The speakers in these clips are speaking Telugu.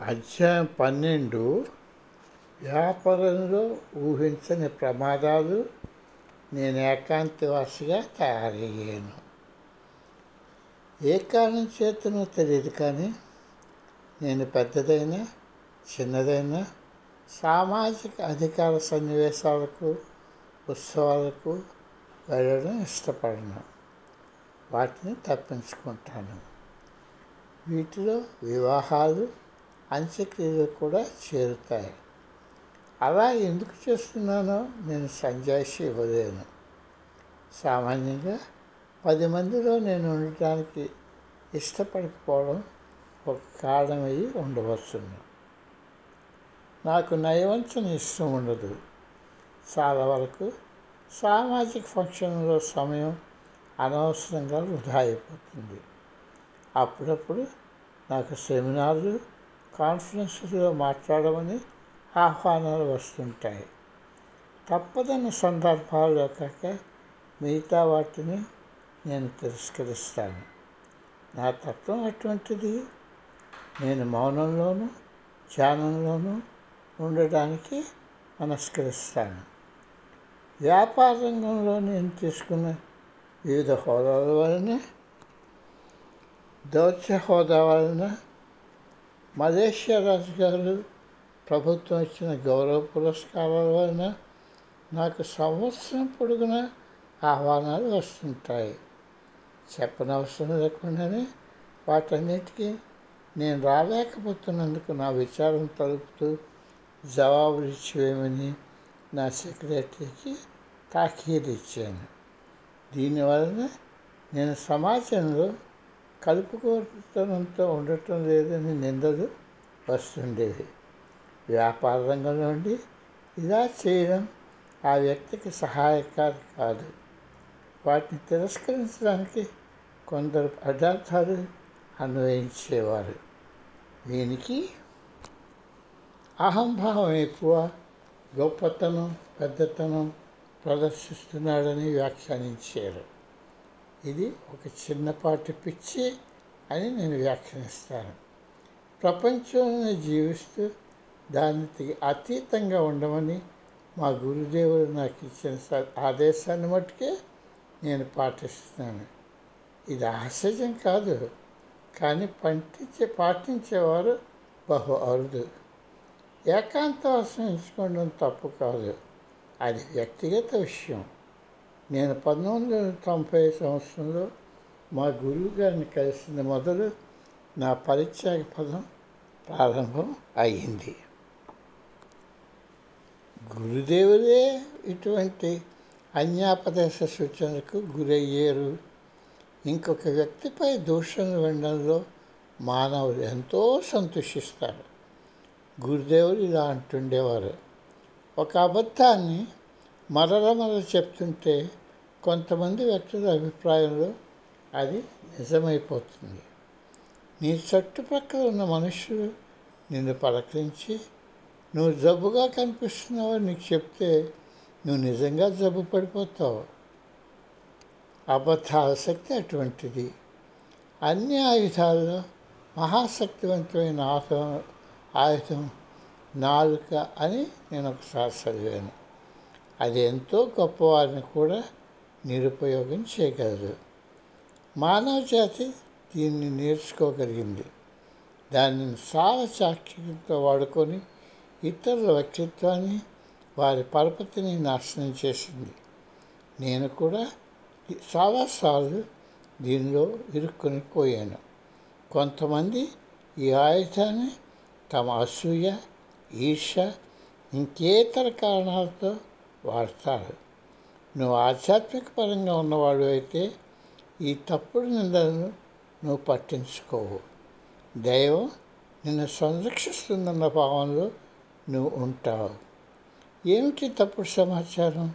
అధ్యాయం పన్నెండు. వ్యాపారంలో ఊహించని ప్రమాదాలు నేను ఏకాంతవాసిగా తయారయ్యాను. ఏ కారణం చేతనో తెలియదు కానీ నేను పెద్దదైనా చిన్నదైనా సామాజిక అధికార సన్నివేశాలకు ఉత్సవాలకు వెళ్ళడం ఇష్టపడను. వాటిని తప్పించుకుంటాను. వీటిలో వివాహాలు అంత్యక్రియలు కూడా చేరుతాయి. అలా ఎందుకు చేస్తున్నానో నేను సంజాయిషి ఇవ్వలేను. సామాన్యంగా పది మందిలో నేను ఉండటానికి ఇష్టపడకపోవడం ఒక కారణమయ్యి ఉండవచ్చును. నాకు నయవంచన ఇష్టం ఉండదు. చాలా వరకు సామాజిక ఫంక్షన్లో సమయం అనవసరంగా వృధా అయిపోతుంది. అప్పుడప్పుడు నాకు సెమినార్లు కాన్ఫరెన్స్లో మాట్లాడమని ఆహ్వానాలు వస్తుంటాయి. తప్పదన్న సందర్భాల్లో కాక మిగతా వాటిని నేను తిరస్కరిస్తాను. నా తత్వం అటువంటిది నేను మౌనంలోనూ ధ్యానంలోనూ ఉండడానికి మనస్కరిస్తాను. వ్యాపార రంగంలో నేను తీసుకున్న వివిధ హోదాల వలన దౌత్య హోదా వలన మలేషియా రాజుగారు ప్రభుత్వం ఇచ్చిన గౌరవ పురస్కారాల వలన నాకు సంవత్సరం పొడుగున ఆహ్వానాలు వస్తుంటాయి. చెప్పనవసరం లేకుండానే వాటన్నిటికీ నేను రాలేకపోతున్నందుకు నా విచారం తలుపుతూ జవాబులు ఇచ్చేవేమని నా సెక్రటరీకి తాకీదు ఇచ్చాను. దీనివలన నేను సమాజంలో కలుపుకోతనంతో ఉండటం లేదని నిందలు వస్తుండేవి వ్యాపార రంగం నుండి ఇలా చేయడం ఆ వ్యక్తికి సహాయకారి కాదు. వాటిని తిరస్కరించడానికి కొందరు పదార్థాలు అన్వయించేవారు. దీనికి అహంభావం ఎక్కువ గొప్పతనం పెద్దతనం ప్రదర్శిస్తున్నాడని వ్యాఖ్యానించారు. ఇది ఒక చిన్నపాటి పిచ్చి అని నేను వ్యాఖ్యానిస్తాను. ప్రపంచంలో జీవిస్తూ దానికి అతీతంగా ఉండమని మా గురుదేవుడు నాకు ఇచ్చిన ఆదేశాన్ని మట్టుకే నేను పాటిస్తున్నాను. ఇది ఆశ్చర్యం కాదు కానీ పంటించే పాటించేవారు బహు అరుదు. ఏకాంతవాసం ఎంచుకోవడం తప్పు కాదు. అది వ్యక్తిగత విషయం. నేను పంతొమ్మిది వందల తొంభై సంవత్సరంలో మా గురువు గారిని కలిసిన మొదలు నా పరిత్యాగ పదం ప్రారంభం అయ్యింది. గురుదేవులే ఇటువంటి అన్యాపదేశ సూచనలకు గురయ్యారు. ఇంకొక వ్యక్తిపై దూషణ వినడంలో మానవులు ఎంతో సంతోషిస్తారు. గురుదేవులు ఇలా అంటుండేవారు ఒక అబద్ధాన్ని మరల మరల చెప్తుంటే కొంతమంది వ్యక్తుల అభిప్రాయంలో అది నిజమైపోతుంది. నీ చుట్టుపక్కల ఉన్న మనుషులు నిన్ను పలకరించి నువ్వు జబ్బుగా కనిపిస్తున్నావు నీకు చెప్తే నువ్వు నిజంగా జబ్బు పడిపోతావు. అబద్ధ ఆసక్తి అటువంటిది. అన్ని ఆయుధాల్లో మహాశక్తివంతమైన ఆయుధం ఆయుధం నాలుక అని నేను ఒకసారి చదివాను. అది ఎంతో గొప్పవారిని కూడా నిరుపయోగం చేయగలదు. మానవ జాతి దీన్ని నేర్చుకోగలిగింది. దానిని సాహసాక్షికంతో వాడుకొని ఇతరుల వ్యక్తిత్వాన్ని వారి పరపతిని నాశనం చేసింది. నేను కూడా చాలాసార్లు దీనిలో ఇరుక్కొని పోయాను. కొంతమంది ఈ ఆయుధాన్ని తమ అసూయ ఈర్ష ఇంకేతర కారణాలతో వాడతారు. నువ్వు ఆధ్యాత్మిక పరంగా ఉన్నవాడు అయితే ఈ తప్పుడు నిందలను నువ్వు పట్టించుకోవు. దైవం నిన్ను సంరక్షిస్తుందన్న భావంలో నువ్వు ఉంటావు. ఏమిటి తప్పుడు సమాచారం?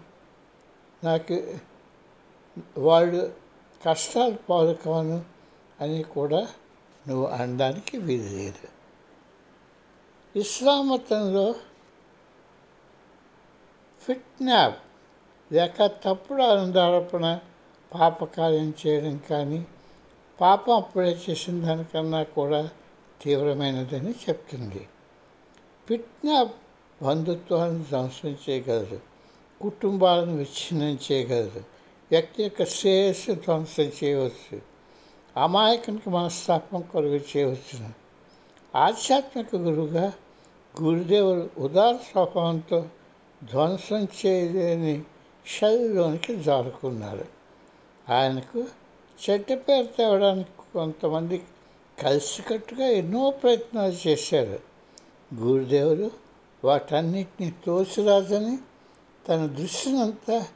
నాకు వాళ్ళు కష్టాలు పాలు అని కూడా నువ్వు అనడానికి వీలు లేదు ఇస్లాం మతంలో ఫిట్నాప్ లేక తప్పుడు ఆనందారోపణ పాపకార్యం చేయడం కానీ పాపం అప్పుడే చేసిన దానికన్నా కూడా తీవ్రమైనదని చెప్తుంది. కిడ్నాప్ బంధుత్వాన్ని ధ్వంసం చేయగలదు. కుటుంబాలను విచ్ఛిన్నం చేయగలదు. వ్యక్తి యొక్క శ్రేయస్సు ధ్వంసం చేయవచ్చు. అమాయకునికి మనస్తాపం కలుగు చేయవచ్చును. ఆధ్యాత్మిక గురువుగా గురుదేవుడు ఉదార స్వభావంతో ధ్వంసం చేయలేని శైలిలోనికి జారుకున్నారు. ఆయనకు చెట్టు పేరు తేవడానికి కొంతమంది కలిసికట్టుగా ఎన్నో ప్రయత్నాలు చేశారు. గురుదేవుడు వాటన్నిటిని తోసిరాజని తన దృష్టినంతా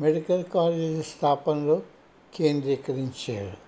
మెడికల్ కాలేజీ స్థాపనలో కేంద్రీకరించాడు.